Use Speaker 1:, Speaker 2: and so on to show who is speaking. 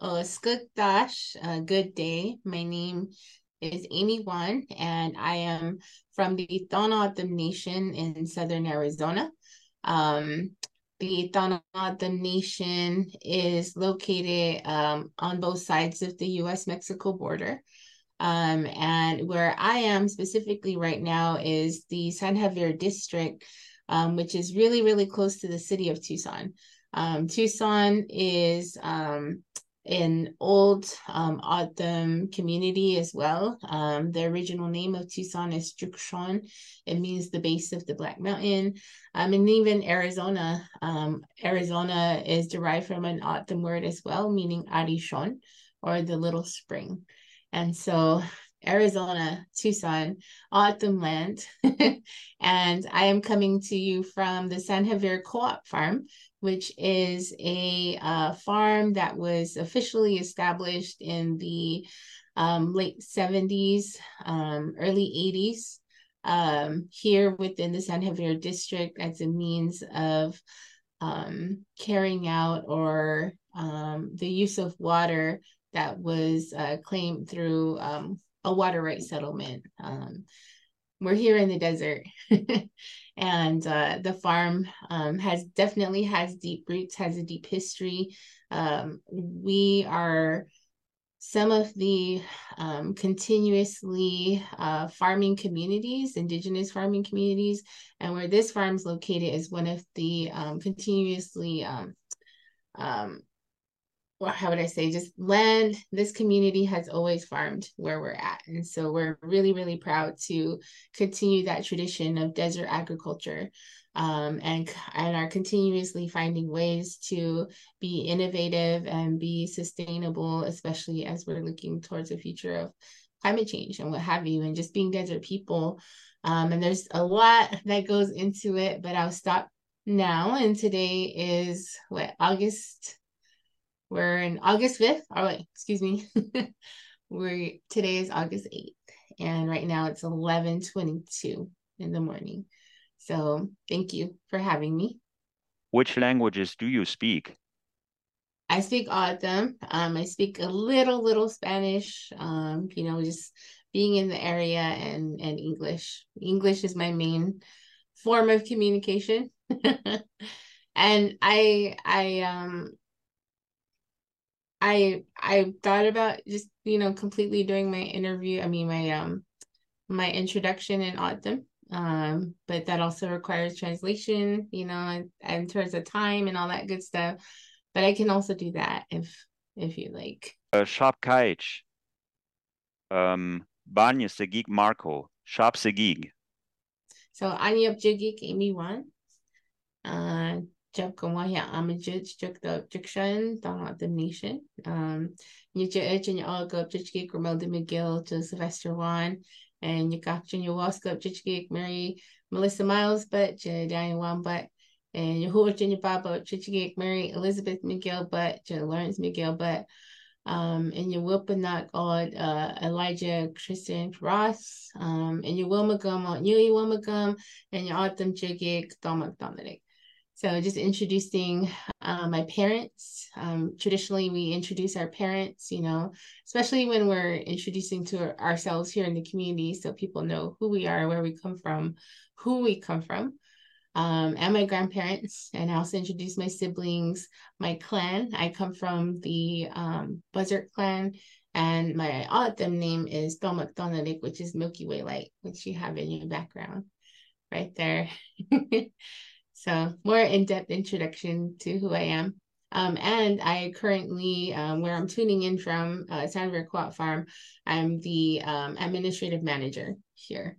Speaker 1: Skugdash, uh, good day. My name is Amy Juan, and I am from the Tohono Nation in southern Arizona. Um, the Tohono Nation is located um, on both sides of the US Mexico border. Um, and where I am specifically right now is the San Xavier district, um, which is really, really close to the city of Tucson. Um, Tucson is um, an old um, O'odham community as well. Um, the original name of Tucson is Jukshaun. It means the base of the Black Mountain. Um, and even Arizona, um, Arizona is derived from an O'odham word as well, meaning Arishon, or the little spring. And so Arizona, Tucson, O'odham land. and I am coming to you from the San Xavier Co-op Farm, which is a uh, farm that was officially established in the um, late 70s, um, early 80s, um, here within the San Xavier district as a means of um, carrying out or um, the use of water that was uh, claimed through um, a water rights settlement. we're here in the desert. and uh, the farm um, has definitely has deep roots has a deep history um, we are some of the um, continuously uh, farming communities indigenous farming communities and where this farm is located is one of the um, continuously um, um, how would I say, just land. This community has always farmed where we're at. And so we're really, really proud to continue that tradition of desert agriculture um, and, and are continuously finding ways to be innovative and be sustainable, especially as we're looking towards the future of climate change and what have you, and just being desert people. Um, and there's a lot that goes into it, but I'll stop now. And today is what, August we're in August 5th. Oh, wait, excuse me. we today is August 8th, and right now it's 11:22 in the morning. So thank you for having me.
Speaker 2: Which languages do you speak?
Speaker 1: I speak all of them. Um, I speak a little, little Spanish. Um, you know, just being in the area and and English. English is my main form of communication. and I I um I I thought about just you know completely doing my interview. I mean my um my introduction in O'odham. um, but that also requires translation. You know, and terms the time and all that good stuff. But I can also do that if if you like.
Speaker 2: Uh, Shop Kaich. Um, Banya Segik Marco. Shop Segig.
Speaker 1: So Anya Jigik Amy Juan. Jabkawahi Amajit Jukshan Dong the Nation. Um Nija go up Jitchgik Grimelda McGill to Sylvester Juan and you got Junior Waska Jitchgik Mary Melissa Miles but Diane Juan but and your Hoover Junior Baba Jitchgik Mary Elizabeth McGill but Lawrence McGill but um, and your Wilpinot on uh, Elijah Christian Ross, um, and your Wilmagum on Yui Wilmagum, and your Autumn Jigig Dominic Dominic. So just introducing uh, my parents. Um, traditionally, we introduce our parents, you know, especially when we're introducing to ourselves here in the community, so people know who we are, where we come from, who we come from, um, and my grandparents. And I also introduce my siblings, my clan. I come from the um, Buzzard clan, and my O'odham name is Domak Donadik, which is Milky Way light, which you have in your background right there. So more in-depth introduction to who I am. Um, and I currently, um, where I'm tuning in from, uh, San Xavier Co-op Farm, I'm the um, administrative manager here.